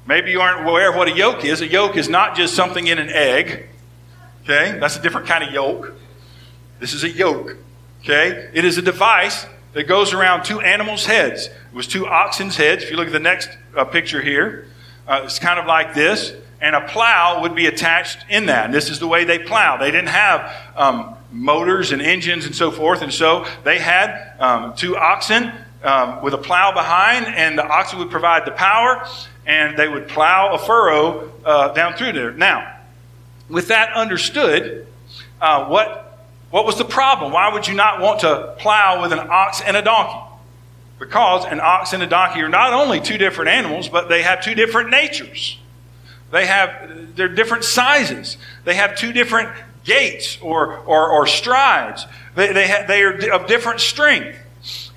Maybe you aren't aware of what a yoke is. A yoke is not just something in an egg. Okay? That's a different kind of yoke. This is a yoke. Okay? It is a device that goes around two animals' heads. It was two oxen's heads. If you look at the next uh, picture here, uh, it's kind of like this. And a plow would be attached in that. And this is the way they plow. They didn't have um, motors and engines and so forth. And so they had um, two oxen um, with a plow behind, and the oxen would provide the power, and they would plow a furrow uh, down through there. Now, with that understood, uh, what what was the problem? Why would you not want to plow with an ox and a donkey? Because an ox and a donkey are not only two different animals, but they have two different natures. They have, they're different sizes. They have two different gaits or, or, or strides. They, they, have, they are of different strength.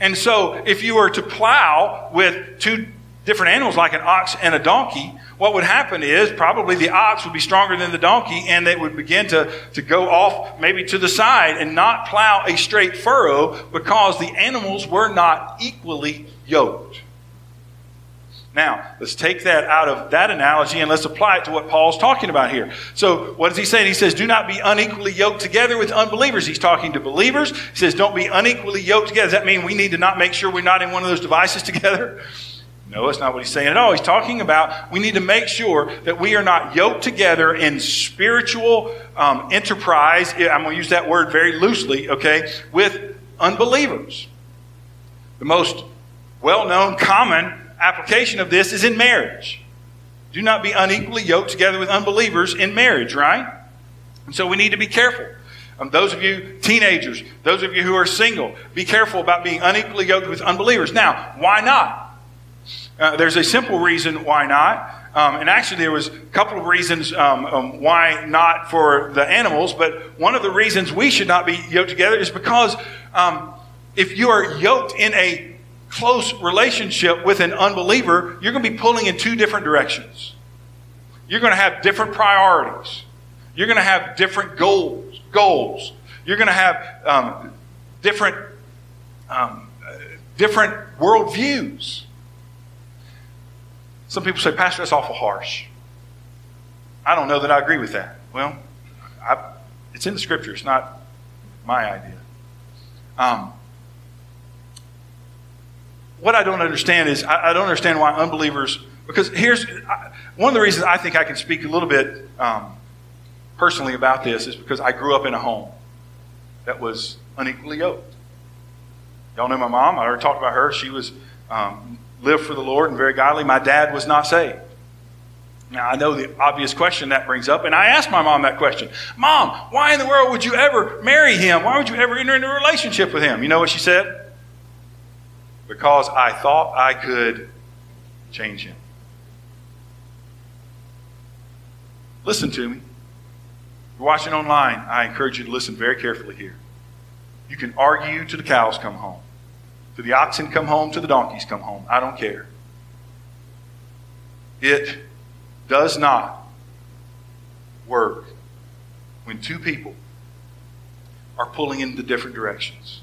And so if you were to plow with two different animals like an ox and a donkey, what would happen is probably the ox would be stronger than the donkey and they would begin to, to go off maybe to the side and not plow a straight furrow because the animals were not equally yoked. Now, let's take that out of that analogy and let's apply it to what Paul's talking about here. So, what does he say? He says, Do not be unequally yoked together with unbelievers. He's talking to believers. He says, Don't be unequally yoked together. Does that mean we need to not make sure we're not in one of those devices together? No, that's not what he's saying at all. He's talking about we need to make sure that we are not yoked together in spiritual um, enterprise. I'm going to use that word very loosely, okay, with unbelievers. The most well known, common application of this is in marriage. Do not be unequally yoked together with unbelievers in marriage, right? And so we need to be careful. Um, those of you teenagers, those of you who are single, be careful about being unequally yoked with unbelievers. Now, why not? Uh, there's a simple reason why not. Um, and actually, there was a couple of reasons um, um, why not for the animals. But one of the reasons we should not be yoked together is because um, if you are yoked in a close relationship with an unbeliever, you're going to be pulling in two different directions. You're going to have different priorities. You're going to have different goals. Goals. You're going to have um, different um, different worldviews. Some people say, Pastor, that's awful harsh. I don't know that I agree with that. Well, I, it's in the scripture, it's not my idea. Um, what I don't understand is, I, I, don't understand why unbelievers, because here's I, one of the reasons I think I can speak a little bit um, personally about this is because I grew up in a home that was unequally yoked. Y'all know my mom. I already talked about her. She was um, lived for the Lord and very godly. My dad was not saved. Now, I know the obvious question that brings up, and I asked my mom that question Mom, why in the world would you ever marry him? Why would you ever enter into a relationship with him? You know what she said? Because I thought I could change him. Listen to me. If you're watching online, I encourage you to listen very carefully here. You can argue to the cows come home till the oxen come home, to the donkeys come home. I don't care. It does not work when two people are pulling in the different directions.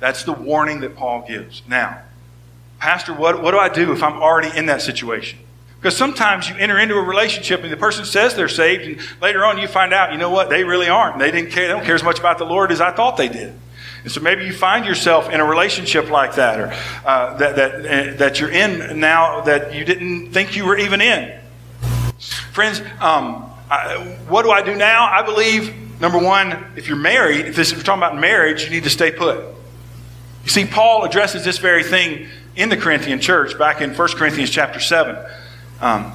That's the warning that Paul gives. Now, Pastor, what, what do I do if I'm already in that situation? Because sometimes you enter into a relationship and the person says they're saved, and later on you find out, you know what, they really aren't. They didn't care, they don't care as much about the Lord as I thought they did. And so maybe you find yourself in a relationship like that, or uh, that, that, uh, that you're in now that you didn't think you were even in. Friends, um, I, what do I do now? I believe, number one, if you're married, if, this, if we're talking about marriage, you need to stay put. You see, Paul addresses this very thing in the Corinthian church back in 1 Corinthians chapter 7. Um,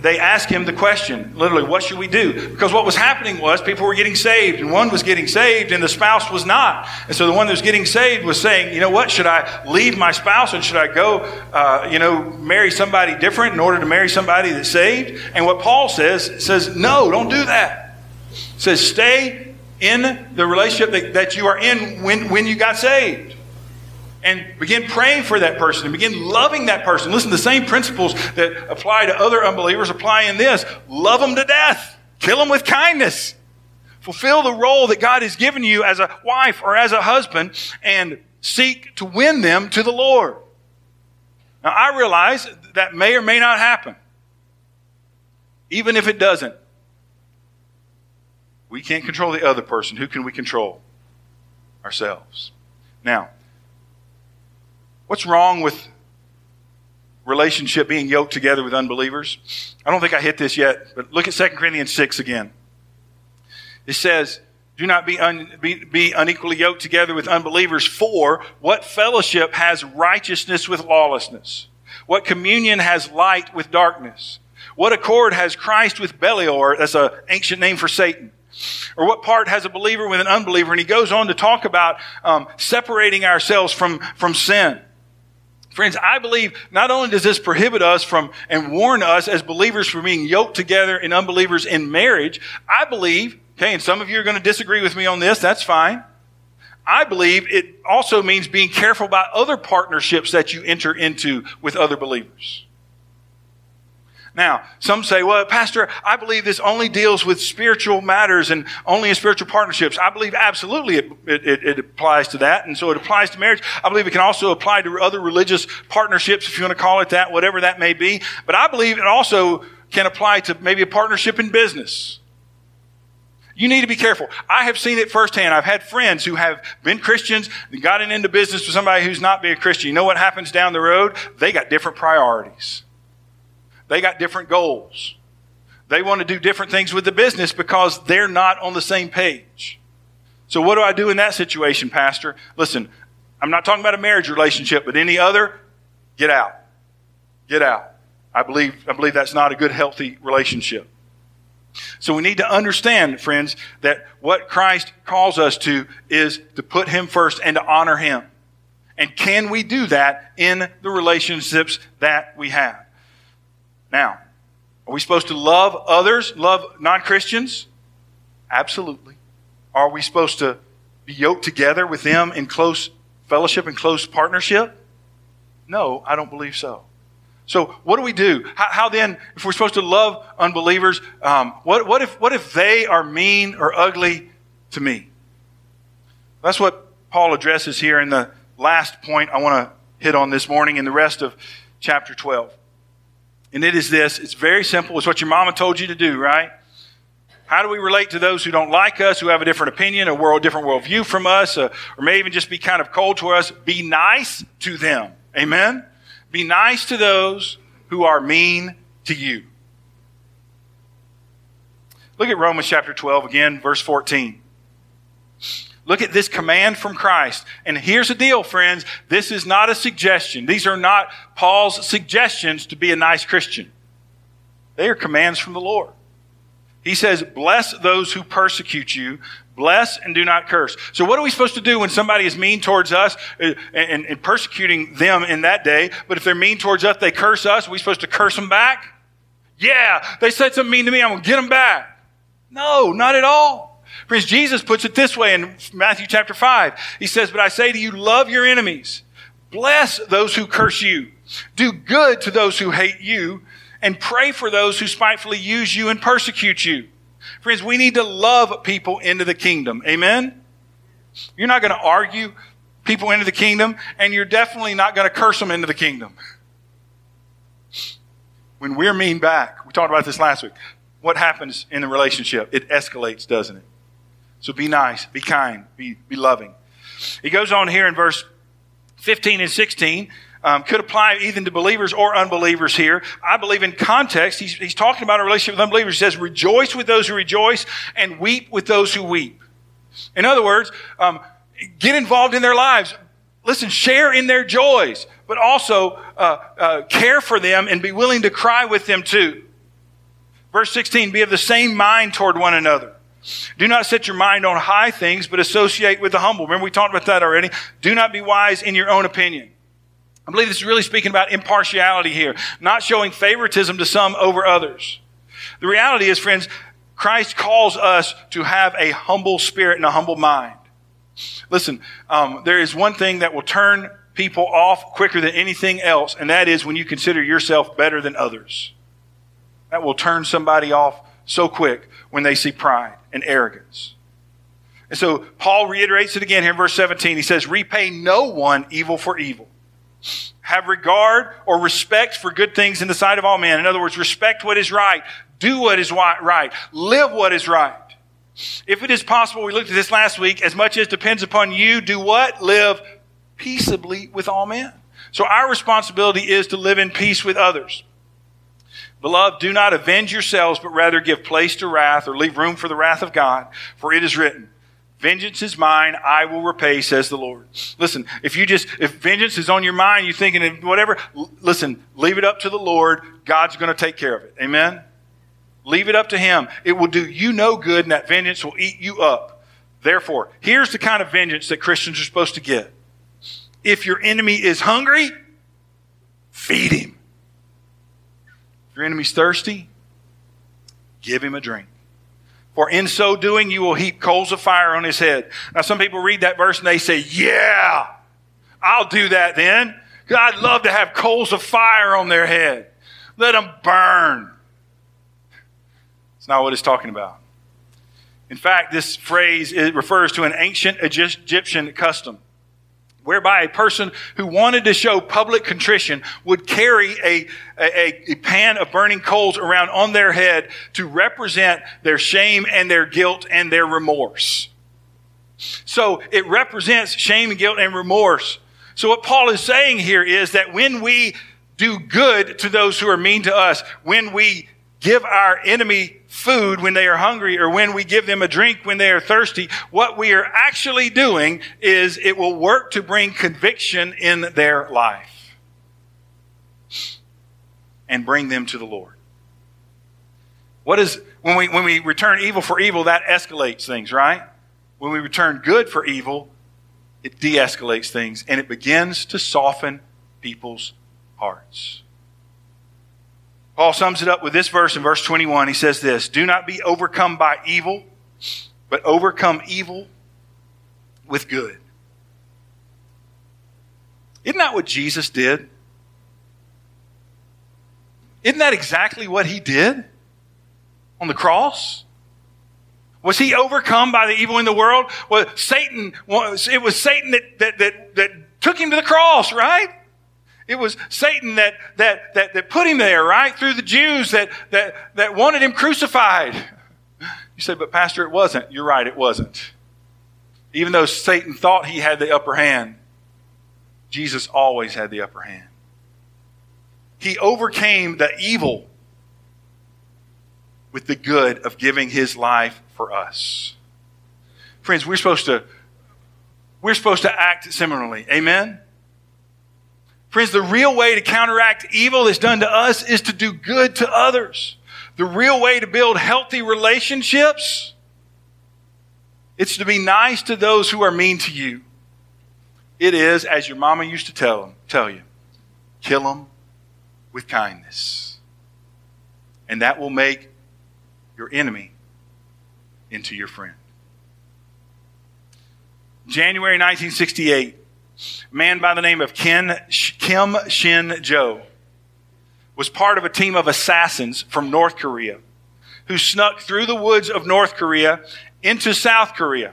they asked him the question, literally, what should we do? Because what was happening was people were getting saved, and one was getting saved, and the spouse was not. And so the one that was getting saved was saying, you know what, should I leave my spouse and should I go, uh, you know, marry somebody different in order to marry somebody that's saved? And what Paul says, says, no, don't do that. says, stay in the relationship that, that you are in when, when you got saved and begin praying for that person and begin loving that person. Listen, the same principles that apply to other unbelievers apply in this. Love them to death. Kill them with kindness. Fulfill the role that God has given you as a wife or as a husband and seek to win them to the Lord. Now, I realize that may or may not happen. Even if it doesn't, we can't control the other person. Who can we control? Ourselves. Now, What's wrong with relationship being yoked together with unbelievers? I don't think I hit this yet, but look at 2 Corinthians 6 again. It says, do not be, un, be, be, unequally yoked together with unbelievers, for what fellowship has righteousness with lawlessness? What communion has light with darkness? What accord has Christ with Belial? That's an ancient name for Satan. Or what part has a believer with an unbeliever? And he goes on to talk about um, separating ourselves from, from sin. Friends, I believe not only does this prohibit us from and warn us as believers from being yoked together in unbelievers in marriage, I believe, okay, and some of you are going to disagree with me on this, that's fine. I believe it also means being careful about other partnerships that you enter into with other believers. Now, some say, well, Pastor, I believe this only deals with spiritual matters and only in spiritual partnerships. I believe absolutely it, it, it, applies to that. And so it applies to marriage. I believe it can also apply to other religious partnerships, if you want to call it that, whatever that may be. But I believe it also can apply to maybe a partnership in business. You need to be careful. I have seen it firsthand. I've had friends who have been Christians and gotten into business with somebody who's not being a Christian. You know what happens down the road? They got different priorities. They got different goals. They want to do different things with the business because they're not on the same page. So, what do I do in that situation, Pastor? Listen, I'm not talking about a marriage relationship, but any other, get out. Get out. I believe, I believe that's not a good, healthy relationship. So we need to understand, friends, that what Christ calls us to is to put Him first and to honor Him. And can we do that in the relationships that we have? Now, are we supposed to love others, love non Christians? Absolutely. Are we supposed to be yoked together with them in close fellowship and close partnership? No, I don't believe so. So, what do we do? How, how then, if we're supposed to love unbelievers, um, what, what, if, what if they are mean or ugly to me? That's what Paul addresses here in the last point I want to hit on this morning in the rest of chapter 12. And it is this it's very simple. It's what your mama told you to do, right? How do we relate to those who don't like us, who have a different opinion, a world, different worldview from us, uh, or may even just be kind of cold to us? Be nice to them. Amen? Be nice to those who are mean to you. Look at Romans chapter 12 again, verse 14. Look at this command from Christ. And here's the deal, friends. This is not a suggestion. These are not Paul's suggestions to be a nice Christian. They are commands from the Lord. He says, bless those who persecute you. Bless and do not curse. So what are we supposed to do when somebody is mean towards us uh, and, and persecuting them in that day? But if they're mean towards us, they curse us. Are we supposed to curse them back? Yeah, they said something mean to me. I'm going to get them back. No, not at all. Friends, Jesus puts it this way in Matthew chapter 5. He says, But I say to you, love your enemies. Bless those who curse you. Do good to those who hate you. And pray for those who spitefully use you and persecute you. Friends, we need to love people into the kingdom. Amen? You're not going to argue people into the kingdom, and you're definitely not going to curse them into the kingdom. When we're mean back, we talked about this last week, what happens in the relationship? It escalates, doesn't it? So be nice, be kind, be, be loving. He goes on here in verse 15 and 16. Um, could apply even to believers or unbelievers here. I believe in context, he's, he's talking about a relationship with unbelievers. He says, rejoice with those who rejoice and weep with those who weep. In other words, um, get involved in their lives. Listen, share in their joys, but also uh, uh, care for them and be willing to cry with them too. Verse 16, be of the same mind toward one another. Do not set your mind on high things, but associate with the humble. Remember, we talked about that already. Do not be wise in your own opinion. I believe this is really speaking about impartiality here, not showing favoritism to some over others. The reality is, friends, Christ calls us to have a humble spirit and a humble mind. Listen, um, there is one thing that will turn people off quicker than anything else, and that is when you consider yourself better than others. That will turn somebody off so quick when they see pride and arrogance. And so Paul reiterates it again here in verse 17. He says, Repay no one evil for evil. Have regard or respect for good things in the sight of all men. In other words, respect what is right. Do what is right. Live what is right. If it is possible, we looked at this last week, as much as depends upon you, do what? Live peaceably with all men. So our responsibility is to live in peace with others. Beloved, do not avenge yourselves, but rather give place to wrath or leave room for the wrath of God. For it is written, Vengeance is mine, I will repay, says the Lord. Listen, if you just, if vengeance is on your mind, you're thinking of whatever, listen, leave it up to the Lord. God's going to take care of it. Amen? Leave it up to Him. It will do you no good, and that vengeance will eat you up. Therefore, here's the kind of vengeance that Christians are supposed to get. If your enemy is hungry, feed him. If your enemy's thirsty, give him a drink. For in so doing, you will heap coals of fire on his head. Now, some people read that verse and they say, Yeah, I'll do that then. I'd love to have coals of fire on their head. Let them burn. It's not what it's talking about. In fact, this phrase refers to an ancient Egyptian custom whereby a person who wanted to show public contrition would carry a, a, a, pan of burning coals around on their head to represent their shame and their guilt and their remorse. So it represents shame and guilt and remorse. So what Paul is saying here is that when we do good to those who are mean to us, when we give our enemy food when they are hungry or when we give them a drink when they are thirsty, what we are actually doing is it will work to bring conviction in their life and bring them to the Lord. What is, when we, when we return evil for evil, that escalates things, right? When we return good for evil, it de escalates things and it begins to soften people's hearts. Paul sums it up with this verse in verse 21. He says this Do not be overcome by evil, but overcome evil with good. Isn't that what Jesus did? Isn't that exactly what he did on the cross? Was he overcome by the evil in the world? Well, Satan, it was Satan that, that, that, that took him to the cross, right? It was Satan that, that, that, that put him there, right? Through the Jews that, that, that wanted him crucified. You say, but Pastor, it wasn't. You're right, it wasn't. Even though Satan thought he had the upper hand, Jesus always had the upper hand. He overcame the evil with the good of giving his life for us. Friends, we're supposed to we're supposed to act similarly. Amen. Friends, the real way to counteract evil that's done to us is to do good to others. The real way to build healthy relationships, it's to be nice to those who are mean to you. It is, as your mama used to tell them, tell you, kill them with kindness. and that will make your enemy into your friend. January 1968, a man by the name of Ken, Kim Shin Jo was part of a team of assassins from North Korea who snuck through the woods of North Korea into South Korea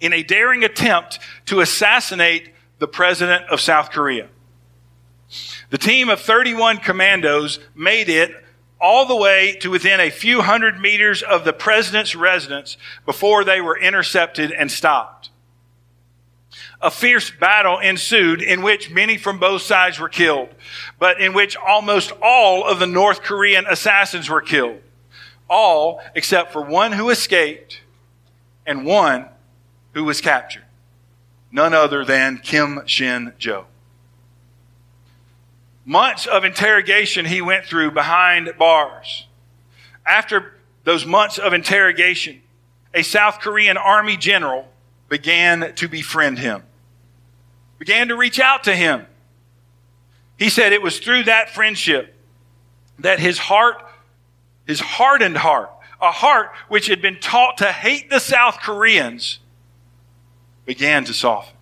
in a daring attempt to assassinate the president of South Korea. The team of 31 commandos made it all the way to within a few hundred meters of the president's residence before they were intercepted and stopped. A fierce battle ensued in which many from both sides were killed, but in which almost all of the North Korean assassins were killed. All except for one who escaped and one who was captured. None other than Kim Shin Jo. Months of interrogation he went through behind bars. After those months of interrogation, a South Korean army general began to befriend him, began to reach out to him. He said it was through that friendship that his heart, his hardened heart, a heart which had been taught to hate the South Koreans, began to soften.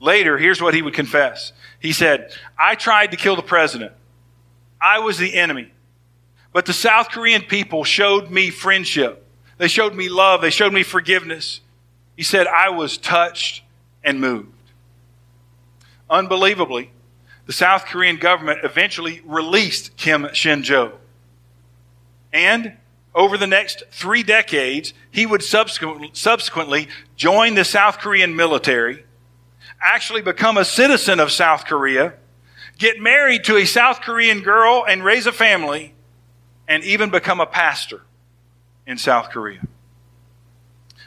Later, here's what he would confess. He said, I tried to kill the president. I was the enemy. But the South Korean people showed me friendship. They showed me love. They showed me forgiveness. He said, I was touched and moved. Unbelievably, the South Korean government eventually released Kim Shin Jo. And over the next three decades, he would subsequently join the South Korean military, actually become a citizen of South Korea, get married to a South Korean girl and raise a family, and even become a pastor in South Korea.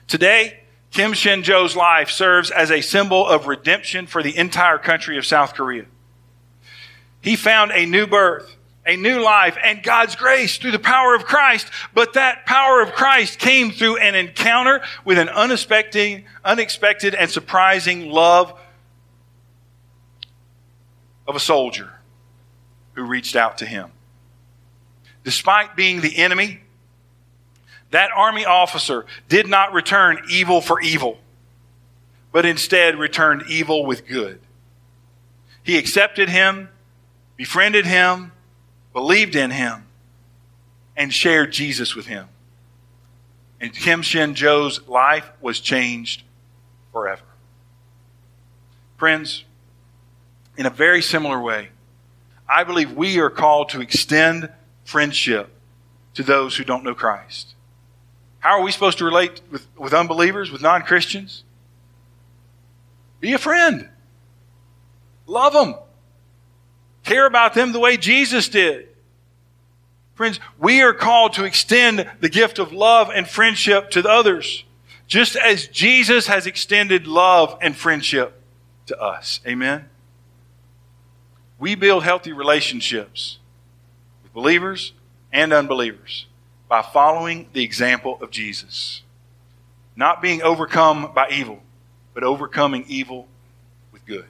Today, Kim Shin Jo's life serves as a symbol of redemption for the entire country of South Korea. He found a new birth a new life and God's grace through the power of Christ. But that power of Christ came through an encounter with an unexpected, unexpected and surprising love of a soldier who reached out to him. Despite being the enemy, that army officer did not return evil for evil, but instead returned evil with good. He accepted him, befriended him, believed in him, and shared Jesus with him. And Kim Shin Jo's life was changed forever. Friends, in a very similar way, I believe we are called to extend friendship to those who don't know Christ. How are we supposed to relate with, with unbelievers, with non Christians? Be a friend. Love them. Care about them the way Jesus did. Friends, we are called to extend the gift of love and friendship to others, just as Jesus has extended love and friendship to us. Amen? We build healthy relationships with believers and unbelievers by following the example of Jesus. Not being overcome by evil, but overcoming evil with good.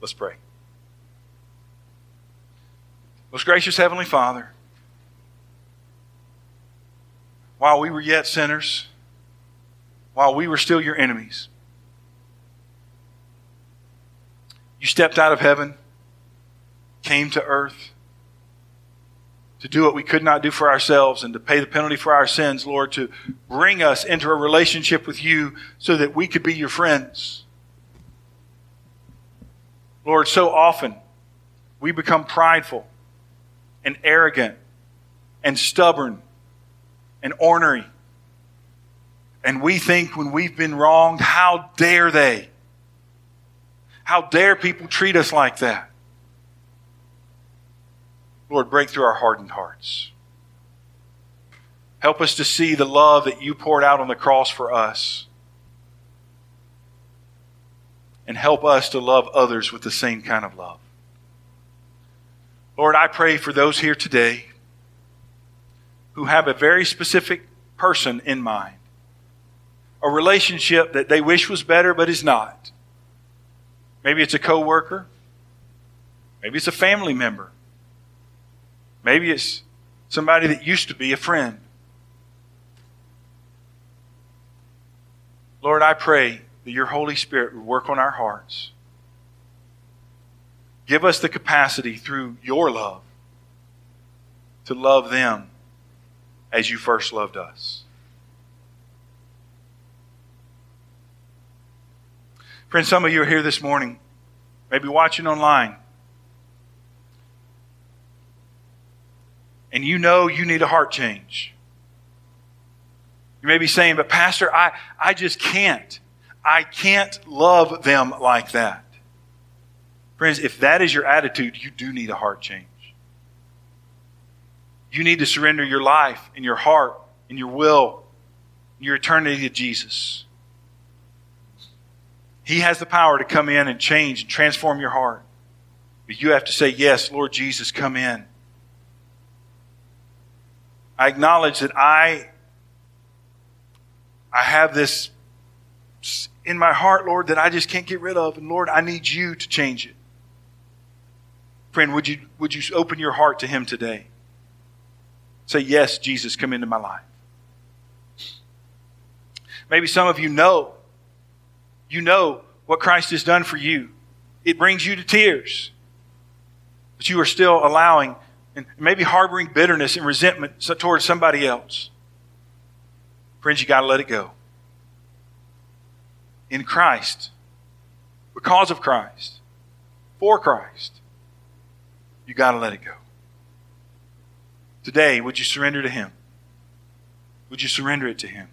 Let's pray. Most gracious Heavenly Father, while we were yet sinners, while we were still your enemies, you stepped out of heaven, came to earth to do what we could not do for ourselves and to pay the penalty for our sins, Lord, to bring us into a relationship with you so that we could be your friends. Lord, so often we become prideful and arrogant and stubborn and ornery. And we think when we've been wronged, how dare they? How dare people treat us like that? Lord, break through our hardened hearts. Help us to see the love that you poured out on the cross for us. And help us to love others with the same kind of love. Lord, I pray for those here today who have a very specific person in mind, a relationship that they wish was better but is not. Maybe it's a coworker, maybe it's a family member, Maybe it's somebody that used to be a friend. Lord, I pray that your Holy Spirit would work on our hearts. Give us the capacity through your love to love them as you first loved us. Friends, some of you are here this morning, maybe watching online, and you know you need a heart change. You may be saying, but Pastor, I, I just can't. I can't love them like that. Friends, if that is your attitude, you do need a heart change. You need to surrender your life and your heart and your will and your eternity to Jesus. He has the power to come in and change and transform your heart. But you have to say, Yes, Lord Jesus, come in. I acknowledge that I, I have this in my heart, Lord, that I just can't get rid of. And Lord, I need you to change it. Friend, would you, would you open your heart to Him today? Say, Yes, Jesus, come into my life. Maybe some of you know, you know what Christ has done for you. It brings you to tears. But you are still allowing and maybe harboring bitterness and resentment towards somebody else. Friends, you got to let it go. In Christ, because of Christ, for Christ, you got to let it go. Today, would you surrender to Him? Would you surrender it to Him?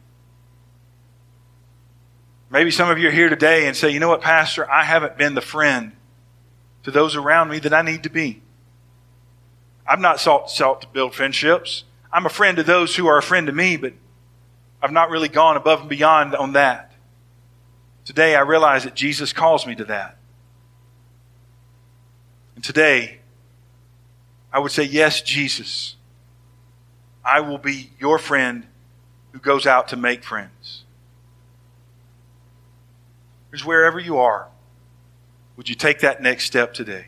Maybe some of you are here today and say, you know what, Pastor, I haven't been the friend to those around me that I need to be. I've not sought, sought to build friendships. I'm a friend to those who are a friend to me, but I've not really gone above and beyond on that. Today, I realize that Jesus calls me to that. And today, I would say, Yes, Jesus. I will be your friend who goes out to make friends. Because wherever you are, would you take that next step today?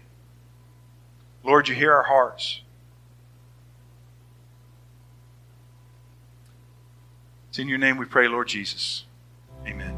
Lord, you hear our hearts. It's in your name we pray, Lord Jesus. Amen.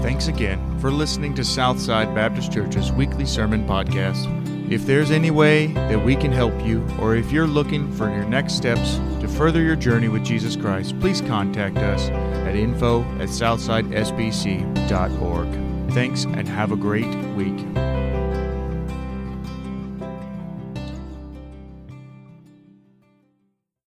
Thanks again for listening to Southside Baptist Church's weekly sermon podcast. If there's any way that we can help you, or if you're looking for your next steps to further your journey with Jesus Christ, please contact us at info at southsidesbc.org. Thanks and have a great week.